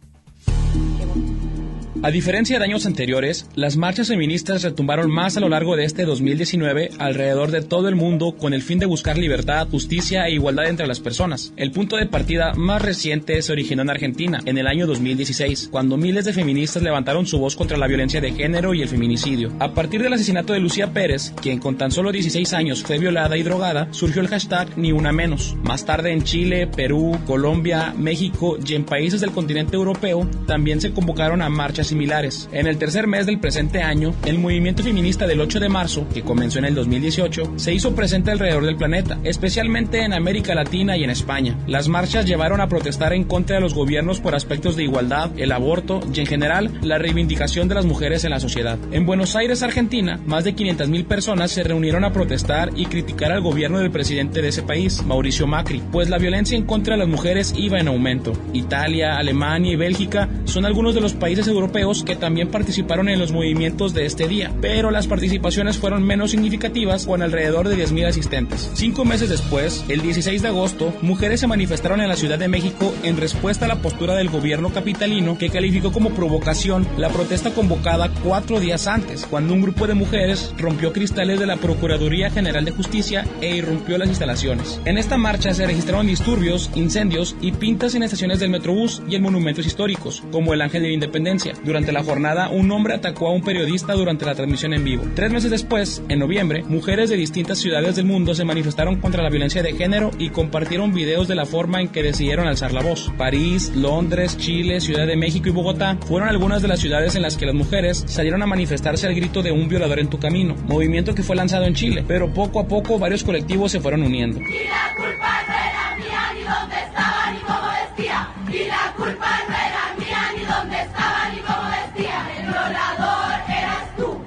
A diferencia de años anteriores, las marchas feministas retumbaron más a lo largo de este 2019 alrededor de todo el mundo con el fin de buscar libertad, justicia e igualdad entre las personas. El punto de partida más reciente se originó en Argentina, en el año 2016, cuando miles de feministas levantaron su voz contra la violencia de género y el feminicidio. A partir del asesinato de Lucía Pérez, quien con tan solo 16 años fue violada y drogada, surgió el hashtag Ni una menos. Más tarde en Chile, Perú, Colombia, México y en países del continente europeo también se convocaron a marchas similares. En el tercer mes del presente año, el movimiento feminista del 8 de marzo, que comenzó en el 2018, se hizo presente alrededor del planeta, especialmente en América Latina y en España. Las marchas llevaron a protestar en contra de los gobiernos por aspectos de igualdad, el aborto y en general la reivindicación de las mujeres en la sociedad. En Buenos Aires, Argentina, más de 500.000 personas se reunieron a protestar y criticar al gobierno del presidente de ese país, Mauricio Macri, pues la violencia en contra de las mujeres iba en aumento. Italia, Alemania y Bélgica son algunos de los países europeos que también participaron en los movimientos de este día, pero las participaciones fueron menos significativas con alrededor de 10.000 asistentes. Cinco meses después, el 16 de agosto, mujeres se manifestaron en la Ciudad de México en respuesta a la postura del gobierno capitalino que calificó como provocación la protesta convocada cuatro días antes, cuando un grupo de mujeres rompió cristales de la Procuraduría General de Justicia e irrumpió las instalaciones. En esta marcha se registraron disturbios, incendios y pintas en estaciones del Metrobús y en monumentos históricos, como el Ángel de la Independencia. Durante la jornada, un hombre atacó a un periodista durante la transmisión en vivo. Tres meses después, en noviembre, mujeres de distintas ciudades del mundo se manifestaron contra la violencia de género y compartieron videos de la forma en que decidieron alzar la voz. París, Londres, Chile, Ciudad de México y Bogotá fueron algunas de las ciudades en las que las mujeres salieron a manifestarse al grito de un violador en tu camino, movimiento que fue lanzado en Chile, pero poco a poco varios colectivos se fueron uniendo. Y la culpa no era mía, ni dónde estaba, ni cómo vestía. Y la culpa no era mía, ni dónde estaba, ni cómo vestía. El violador eras tú.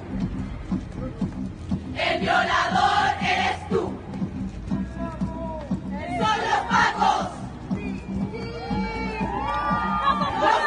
El violador eres tú. Son los pacos. Los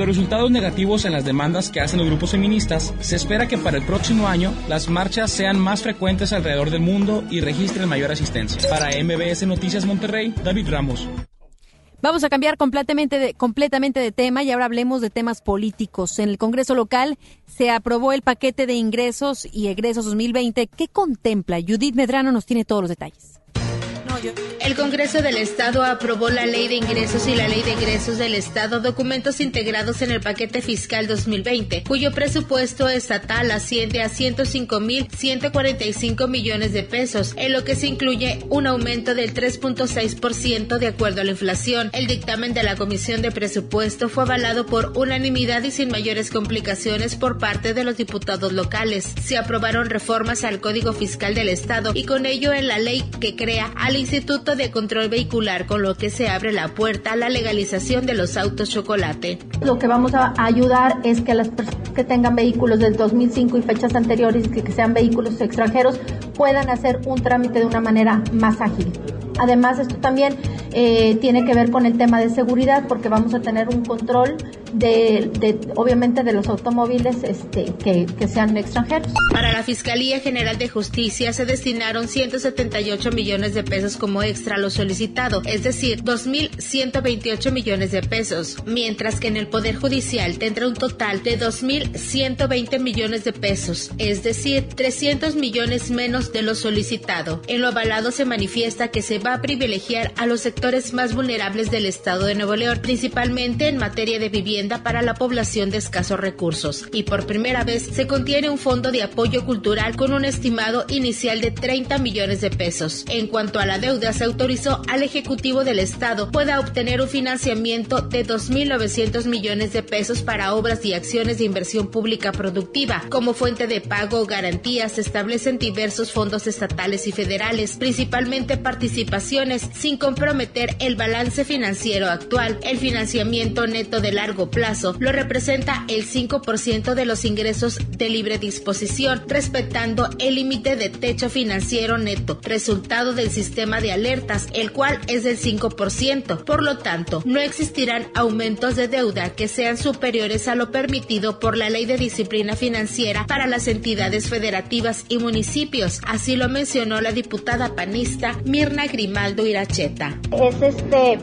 los resultados negativos en las demandas que hacen los grupos feministas, se espera que para el próximo año las marchas sean más frecuentes alrededor del mundo y registren mayor asistencia. Para MBS Noticias Monterrey, David Ramos. Vamos a cambiar completamente de, completamente de tema y ahora hablemos de temas políticos. En el Congreso local se aprobó el paquete de ingresos y egresos 2020. ¿Qué contempla? Judith Medrano nos tiene todos los detalles. El Congreso del Estado aprobó la Ley de Ingresos y la Ley de Egresos del Estado, documentos integrados en el paquete fiscal 2020, cuyo presupuesto estatal asciende a 105.145 millones de pesos, en lo que se incluye un aumento del 3.6% de acuerdo a la inflación. El dictamen de la Comisión de Presupuesto fue avalado por unanimidad y sin mayores complicaciones por parte de los diputados locales. Se aprobaron reformas al Código Fiscal del Estado y con ello en la ley que crea al Instituto de Control Vehicular, con lo que se abre la puerta a la legalización de los autos chocolate. Lo que vamos a ayudar es que las personas que tengan vehículos del 2005 y fechas anteriores que sean vehículos extranjeros puedan hacer un trámite de una manera más ágil. Además, esto también eh, tiene que ver con el tema de seguridad porque vamos a tener un control de, obviamente de los automóviles este, que, que, sean extranjeros. Para la Fiscalía General de Justicia se destinaron 178 millones de pesos como extra a lo solicitado, es decir, 2.128 millones de pesos, mientras que en el Poder Judicial tendrá un total de 2.120 millones de pesos, es decir, 300 millones menos de lo solicitado. En lo avalado se manifiesta que se va a privilegiar a los sectores más vulnerables del Estado de Nuevo León, principalmente en materia de vivienda para la población de escasos recursos. Y por primera vez se contiene un fondo de apoyo cultural con un estimado inicial de 30 millones de pesos. En cuanto a la deuda, se autorizó al Ejecutivo del Estado pueda obtener un financiamiento de 2.900 millones de pesos para obras y acciones de inversión pública productiva. Como fuente de pago o garantías se establecen diversos fondos estatales y federales, principalmente participaciones, sin comprometer el balance financiero actual. El financiamiento neto de largo plazo lo representa el 5% de los ingresos de libre disposición, respetando el límite de techo financiero neto, resultado del sistema de alertas, el cual es del 5%. Por lo tanto, no existirán aumentos de deuda que sean superiores a lo permitido por la Ley de Disciplina Financiera para las entidades federativas y municipios. Así lo mencionó la diputada panista Mirna Grimaldo Iracheta. Es este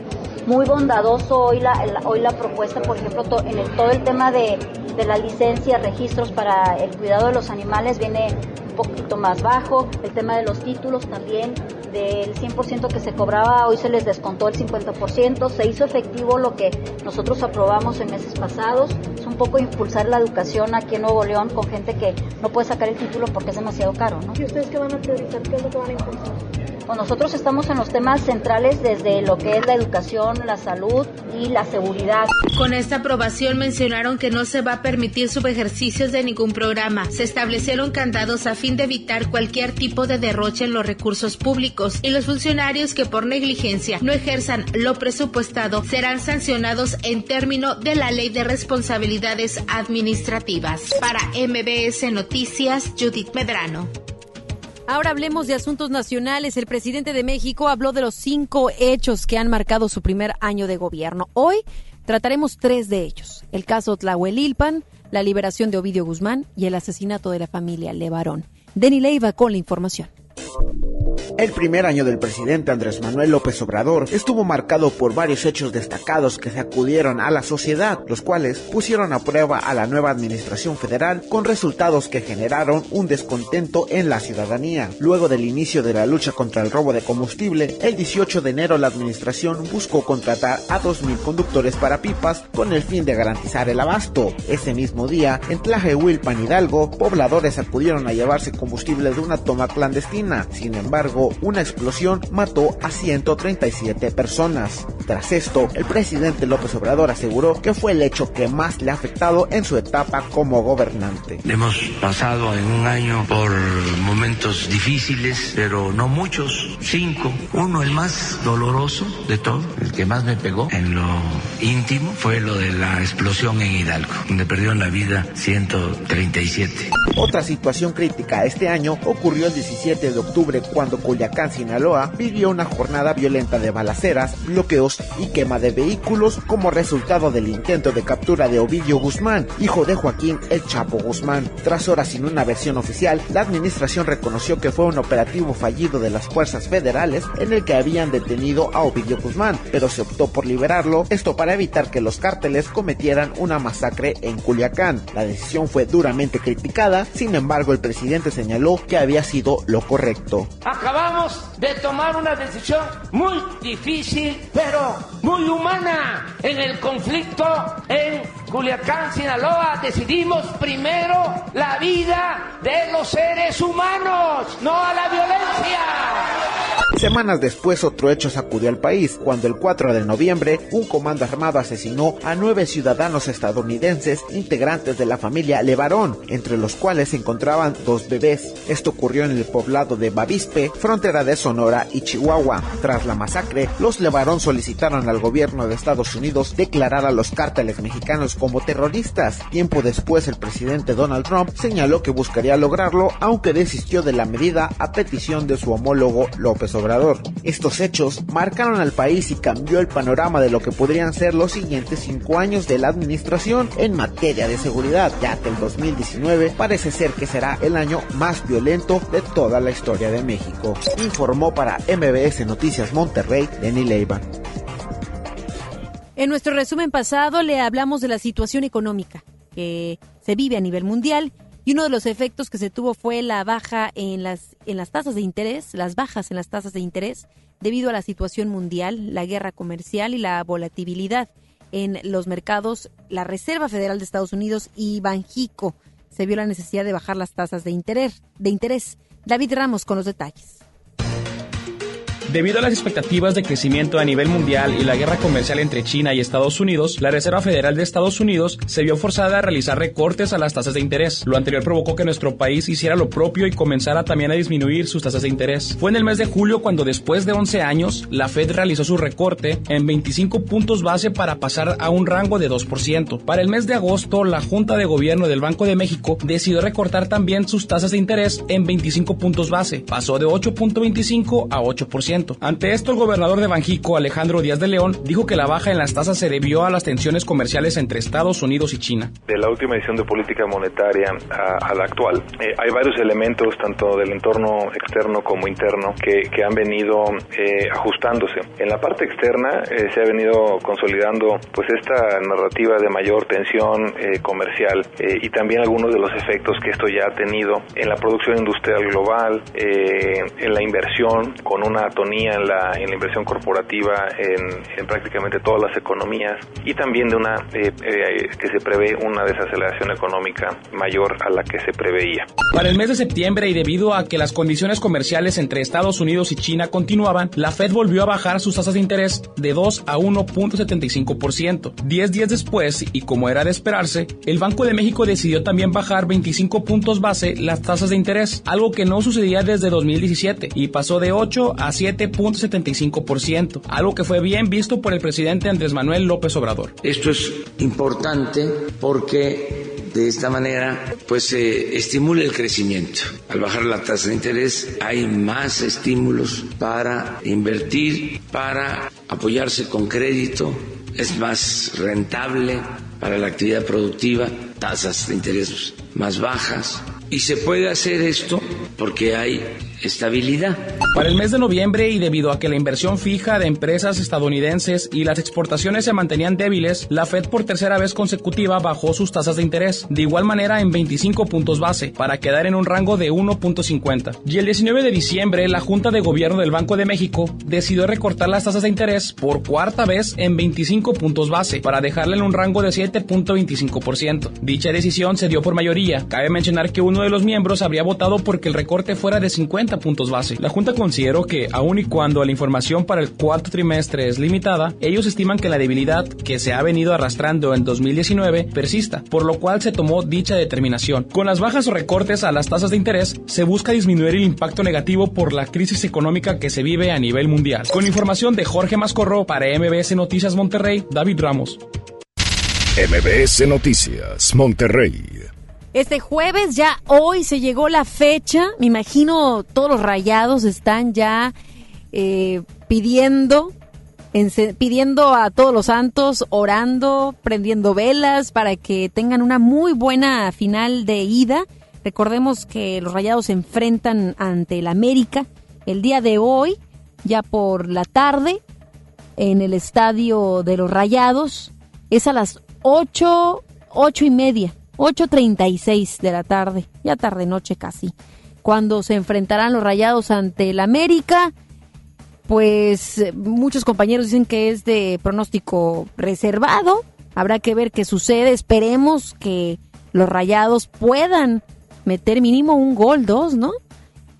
muy bondadoso hoy la, hoy la propuesta, por ejemplo, en todo el tema de, de la licencia, registros para el cuidado de los animales viene un poquito más bajo, el tema de los títulos también, del 100% que se cobraba, hoy se les descontó el 50%, se hizo efectivo lo que nosotros aprobamos en meses pasados, es un poco impulsar la educación aquí en Nuevo León con gente que no puede sacar el título porque es demasiado caro, ¿no? ¿Y ustedes qué van a priorizar? ¿Qué es lo que van a impulsar? Pues nosotros estamos en los temas centrales desde lo que es la educación, la salud y la seguridad. Con esta aprobación mencionaron que no se va a permitir subejercicios de ningún programa. Se establecieron candados a fin de evitar cualquier tipo de derroche en los recursos públicos y los funcionarios que por negligencia no ejerzan lo presupuestado serán sancionados en término de la Ley de Responsabilidades Administrativas. Para MBS Noticias, Judith Medrano. Ahora hablemos de asuntos nacionales. El presidente de México habló de los cinco hechos que han marcado su primer año de gobierno. Hoy trataremos tres de ellos. El caso Tlahuelilpan, la liberación de Ovidio Guzmán y el asesinato de la familia Levarón. Denny Leiva con la información. El primer año del presidente Andrés Manuel López Obrador estuvo marcado por varios hechos destacados que sacudieron a la sociedad, los cuales pusieron a prueba a la nueva administración federal con resultados que generaron un descontento en la ciudadanía. Luego del inicio de la lucha contra el robo de combustible, el 18 de enero la administración buscó contratar a 2.000 conductores para pipas con el fin de garantizar el abasto. Ese mismo día, en Tlajehuilpan Hidalgo, pobladores acudieron a llevarse combustible de una toma clandestina. Sin embargo, una explosión mató a 137 personas. Tras esto, el presidente López Obrador aseguró que fue el hecho que más le ha afectado en su etapa como gobernante. Hemos pasado en un año por momentos difíciles, pero no muchos, cinco. Uno, el más doloroso de todo, el que más me pegó en lo íntimo, fue lo de la explosión en Hidalgo, donde perdieron la vida 137. Otra situación crítica este año ocurrió el 17 de octubre cuando Culiacán, Sinaloa, vivió una jornada violenta de balaceras, bloqueos y quema de vehículos como resultado del intento de captura de Ovidio Guzmán, hijo de Joaquín El Chapo Guzmán. Tras horas sin una versión oficial, la administración reconoció que fue un operativo fallido de las fuerzas federales en el que habían detenido a Ovidio Guzmán, pero se optó por liberarlo, esto para evitar que los cárteles cometieran una masacre en Culiacán. La decisión fue duramente criticada, sin embargo el presidente señaló que había sido lo correcto. Acabamos de tomar una decisión muy difícil, pero muy humana. En el conflicto en Culiacán, Sinaloa, decidimos primero la vida de los seres humanos, no a la violencia. Semanas después, otro hecho sacudió al país, cuando el 4 de noviembre, un comando armado asesinó a nueve ciudadanos estadounidenses integrantes de la familia Levarón, entre los cuales se encontraban dos bebés. Esto ocurrió en el poblado de Bavispe, frontera de Sonora y Chihuahua. Tras la masacre, los Levarón solicitaron al gobierno de Estados Unidos declarar a los cárteles mexicanos como terroristas. Tiempo después, el presidente Donald Trump señaló que buscaría lograrlo, aunque desistió de la medida a petición de su homólogo López Estos hechos marcaron al país y cambió el panorama de lo que podrían ser los siguientes cinco años de la administración en materia de seguridad, ya que el 2019 parece ser que será el año más violento de toda la historia de México. Informó para MBS Noticias Monterrey, Denny Leiva. En nuestro resumen pasado le hablamos de la situación económica que se vive a nivel mundial y uno de los efectos que se tuvo fue la baja en las, en las tasas de interés, las bajas en las tasas de interés, debido a la situación mundial, la guerra comercial y la volatilidad en los mercados. La Reserva Federal de Estados Unidos y Banjico se vio la necesidad de bajar las tasas de interés. De interés. David Ramos con los detalles. Debido a las expectativas de crecimiento a nivel mundial y la guerra comercial entre China y Estados Unidos, la Reserva Federal de Estados Unidos se vio forzada a realizar recortes a las tasas de interés. Lo anterior provocó que nuestro país hiciera lo propio y comenzara también a disminuir sus tasas de interés. Fue en el mes de julio cuando después de 11 años, la Fed realizó su recorte en 25 puntos base para pasar a un rango de 2%. Para el mes de agosto, la Junta de Gobierno del Banco de México decidió recortar también sus tasas de interés en 25 puntos base. Pasó de 8.25 a 8%. Ante esto, el gobernador de Banjico, Alejandro Díaz de León, dijo que la baja en las tasas se debió a las tensiones comerciales entre Estados Unidos y China. De la última edición de política monetaria a, la actual, eh, hay varios elementos, tanto del entorno externo como interno, que, que han venido eh, ajustándose. En la parte externa eh, se ha venido consolidando pues esta narrativa de mayor tensión comercial y también algunos de los efectos que esto ya ha tenido en la producción industrial global, en la inversión, con una tonalidad en la, en la inversión corporativa en, prácticamente todas las economías y también de una eh, eh, que se prevé una desaceleración económica mayor a la que se preveía. Para el mes de septiembre y debido a que las condiciones comerciales entre Estados Unidos y China continuaban, la Fed volvió a bajar sus tasas de interés de 2 a 1.75%. Diez días después, y como era de esperarse, el Banco de México decidió también bajar 25 puntos base las tasas de interés, algo que no sucedía desde 2017 y pasó de 8 a 7 7.75%, algo que fue bien visto por el presidente Andrés Manuel López Obrador. Esto es importante porque de esta manera pues se estimula el crecimiento. Al bajar la tasa de interés hay más estímulos para invertir, para apoyarse con crédito, es más rentable para la actividad productiva, tasas de interés más bajas. Y se puede hacer esto porque hay estabilidad. Para el mes de noviembre y debido a que la inversión fija de empresas estadounidenses y las exportaciones se mantenían débiles, la Fed por tercera vez consecutiva bajó sus tasas de interés, de igual manera en 25 puntos base, para quedar en un rango de 1.50. Y el 19 de diciembre, la Junta de Gobierno del Banco de México decidió recortar las tasas de interés por cuarta vez en 25 puntos base, para dejarle en un rango de 7.25%. Dicha decisión se dio por mayoría. Cabe mencionar que uno de los miembros habría votado porque el recorte fuera de 50 puntos base. La Junta consideró que, aun y cuando la información para el cuarto trimestre es limitada, ellos estiman que la debilidad que se ha venido arrastrando en 2019 persista, por lo cual se tomó dicha determinación. Con las bajas o recortes a las tasas de interés, se busca disminuir el impacto negativo por la crisis económica que se vive a nivel mundial. Con información de Jorge Mascorro para MBS Noticias Monterrey, David Ramos. MBS Noticias Monterrey. Este jueves ya hoy se llegó la fecha, me imagino todos los rayados están ya eh, pidiendo, pidiendo a todos los santos, orando, prendiendo velas para que tengan una muy buena final de ida. Recordemos que los rayados se enfrentan ante el América el día de hoy, ya por la tarde, en el estadio de los rayados. Es a las ocho, ocho y media 8.36 de la tarde, ya tarde noche casi. cuando se enfrentarán los Rayados ante el América. Pues eh, muchos compañeros dicen que es de pronóstico reservado. Habrá que ver qué sucede. Esperemos que los Rayados puedan meter mínimo un gol, dos, ¿no?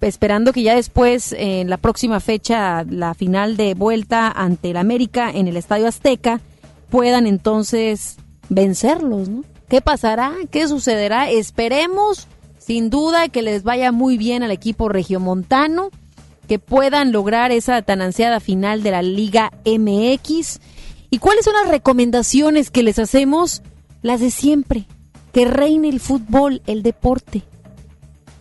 Esperando que ya después, en la próxima fecha, la final de vuelta ante el América en el Estadio Azteca, puedan entonces vencerlos, ¿no? ¿Qué pasará? ¿Qué sucederá? Esperemos, sin duda, que les vaya muy bien al equipo regiomontano, que puedan lograr esa tan ansiada final de la Liga MX. ¿Y cuáles son las recomendaciones que les hacemos? Las de siempre. Que reine el fútbol, el deporte.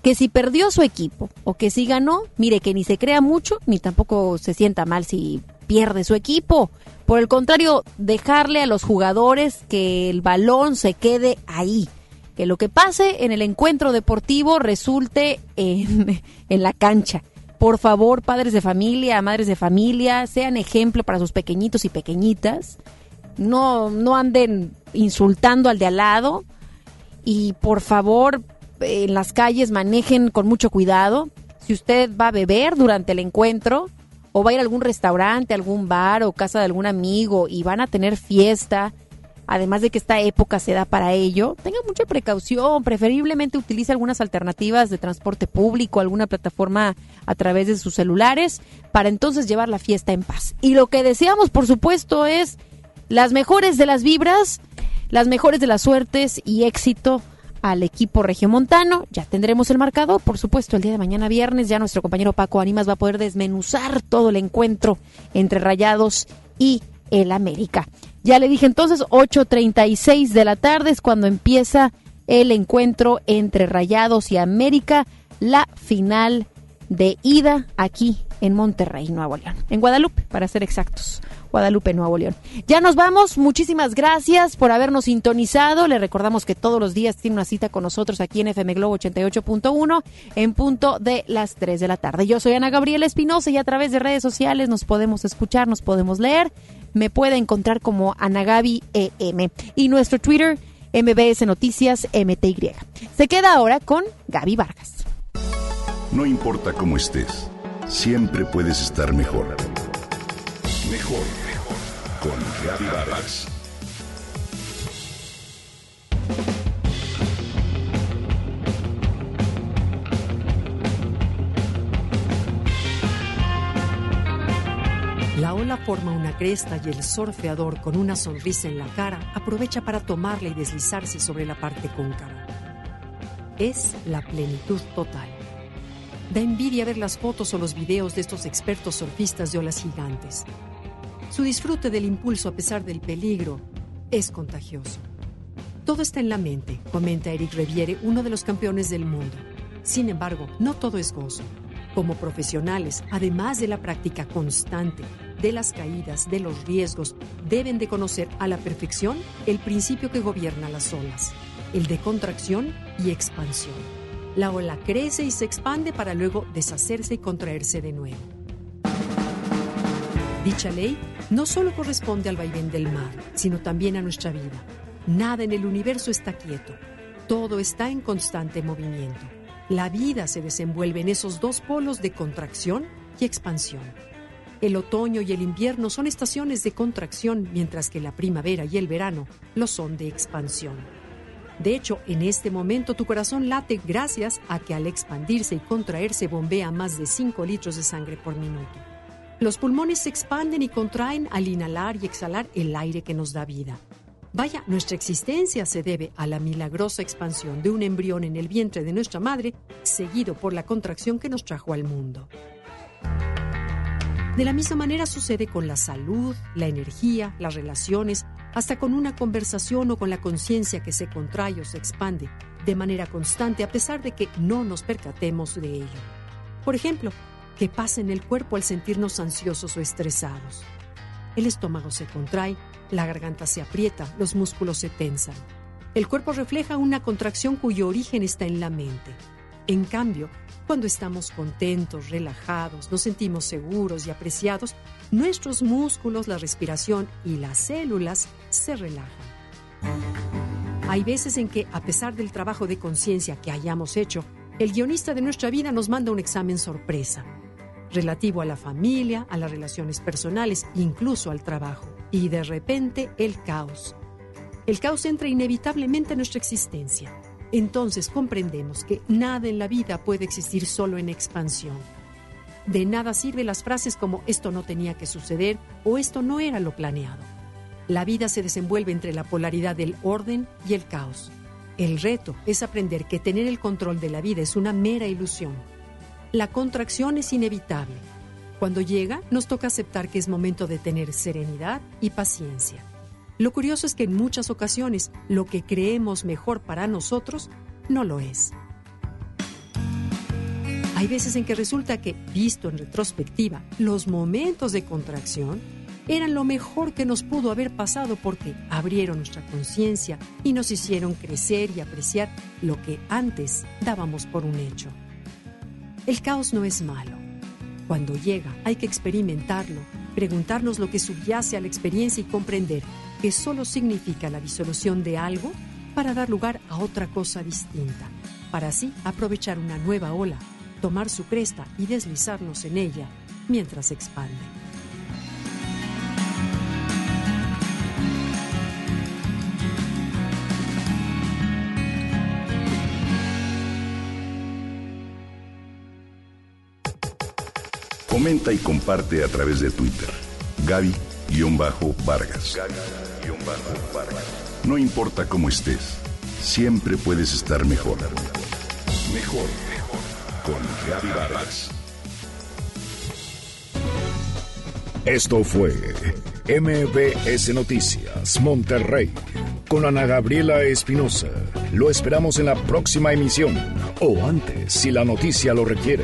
Que si perdió su equipo o que si ganó, mire que ni se crea mucho, ni tampoco se sienta mal si pierde su equipo. Por el contrario, dejarle a los jugadores que el balón se quede ahí. Que lo que pase en el encuentro deportivo resulte en, en la cancha. Por favor, padres de familia, madres de familia, sean ejemplo para sus pequeñitos y pequeñitas. No, no anden insultando al de al lado. Y por favor, en las calles manejen con mucho cuidado. Si usted va a beber durante el encuentro, o va a ir a algún restaurante, algún bar o casa de algún amigo y van a tener fiesta, además de que esta época se da para ello, tenga mucha precaución, preferiblemente utilice algunas alternativas de transporte público, alguna plataforma a través de sus celulares, para entonces llevar la fiesta en paz. Y lo que deseamos, por supuesto, es las mejores de las vibras, las mejores de las suertes y éxito al equipo regiomontano. Ya tendremos el marcador, por supuesto, el día de mañana viernes. Ya nuestro compañero Paco Animas va a poder desmenuzar todo el encuentro entre Rayados y el América. Ya le dije entonces, 8.36 de la tarde es cuando empieza el encuentro entre Rayados y América, la final de ida aquí en Monterrey, Nuevo León. En Guadalupe, para ser exactos. Guadalupe, Nuevo León. Ya nos vamos. Muchísimas gracias por habernos sintonizado. Le recordamos que todos los días tiene una cita con nosotros aquí en FM Globo 88.1 en punto de las 3 de la tarde. Yo soy Ana Gabriela Espinosa y a través de redes sociales nos podemos escuchar, nos podemos leer. Me puede encontrar como Anagabi EM. Y nuestro Twitter, MBS Noticias MTY. Se queda ahora con Gaby Vargas. No importa cómo estés, siempre puedes estar mejor. Mejor, mejor. Con Gaby. La ola forma una cresta y el surfeador con una sonrisa en la cara aprovecha para tomarla y deslizarse sobre la parte cóncava. Es la plenitud total. Da envidia ver las fotos o los videos de estos expertos surfistas de olas gigantes. Su disfrute del impulso a pesar del peligro es contagioso. Todo está en la mente, comenta Eric Reviere, uno de los campeones del mundo. Sin embargo, no todo es gozo. Como profesionales, además de la práctica constante, de las caídas, de los riesgos, deben de conocer a la perfección el principio que gobierna las olas, el de contracción y expansión. La ola crece y se expande para luego deshacerse y contraerse de nuevo. Dicha ley no solo corresponde al vaivén del mar, sino también a nuestra vida. Nada en el universo está quieto, todo está en constante movimiento. La vida se desenvuelve en esos dos polos de contracción y expansión. El otoño y el invierno son estaciones de contracción, mientras que la primavera y el verano lo son de expansión. De hecho, en este momento tu corazón late gracias a que al expandirse y contraerse bombea más de 5 litros de sangre por minuto. Los pulmones se expanden y contraen al inhalar y exhalar el aire que nos da vida. Vaya, nuestra existencia se debe a la milagrosa expansión de un embrión en el vientre de nuestra madre, seguido por la contracción que nos trajo al mundo. De la misma manera sucede con la salud, la energía, las relaciones, hasta con una conversación o con la conciencia que se contrae o se expande de manera constante a pesar de que no nos percatemos de ello. Por ejemplo, ¿qué pasa en el cuerpo al sentirnos ansiosos o estresados? El estómago se contrae, la garganta se aprieta, los músculos se tensan. El cuerpo refleja una contracción cuyo origen está en la mente. En cambio, cuando estamos contentos, relajados, nos sentimos seguros y apreciados, nuestros músculos, la respiración y las células se relajan. Hay veces en que, a pesar del trabajo de conciencia que hayamos hecho, el guionista de nuestra vida nos manda un examen sorpresa, relativo a la familia, a las relaciones personales, incluso al trabajo. Y de repente el caos. El caos entra inevitablemente en nuestra existencia. Entonces comprendemos que nada en la vida puede existir solo en expansión. De nada sirven las frases como esto no tenía que suceder o esto no era lo planeado. La vida se desenvuelve entre la polaridad del orden y el caos. El reto es aprender que tener el control de la vida es una mera ilusión. La contracción es inevitable. Cuando llega, nos toca aceptar que es momento de tener serenidad y paciencia. Lo curioso es que en muchas ocasiones lo que creemos mejor para nosotros no lo es. Hay veces en que resulta que, visto en retrospectiva, los momentos de contracción eran lo mejor que nos pudo haber pasado porque abrieron nuestra conciencia y nos hicieron crecer y apreciar lo que antes dábamos por un hecho. El caos no es malo. Cuando llega hay que experimentarlo, preguntarnos lo que subyace a la experiencia y comprender que solo significa la disolución de algo para dar lugar a otra cosa distinta, para así aprovechar una nueva ola, tomar su cresta y deslizarnos en ella mientras se expande. Comenta y comparte a través de Twitter. Gaby-Vargas. Gaby-Vargas. No importa cómo estés, siempre puedes estar mejor. Mejor, mejor. Con Gaby Vargas. Esto fue MBS Noticias Monterrey con Ana Gabriela Espinosa. Lo esperamos en la próxima emisión o antes si la noticia lo requiere.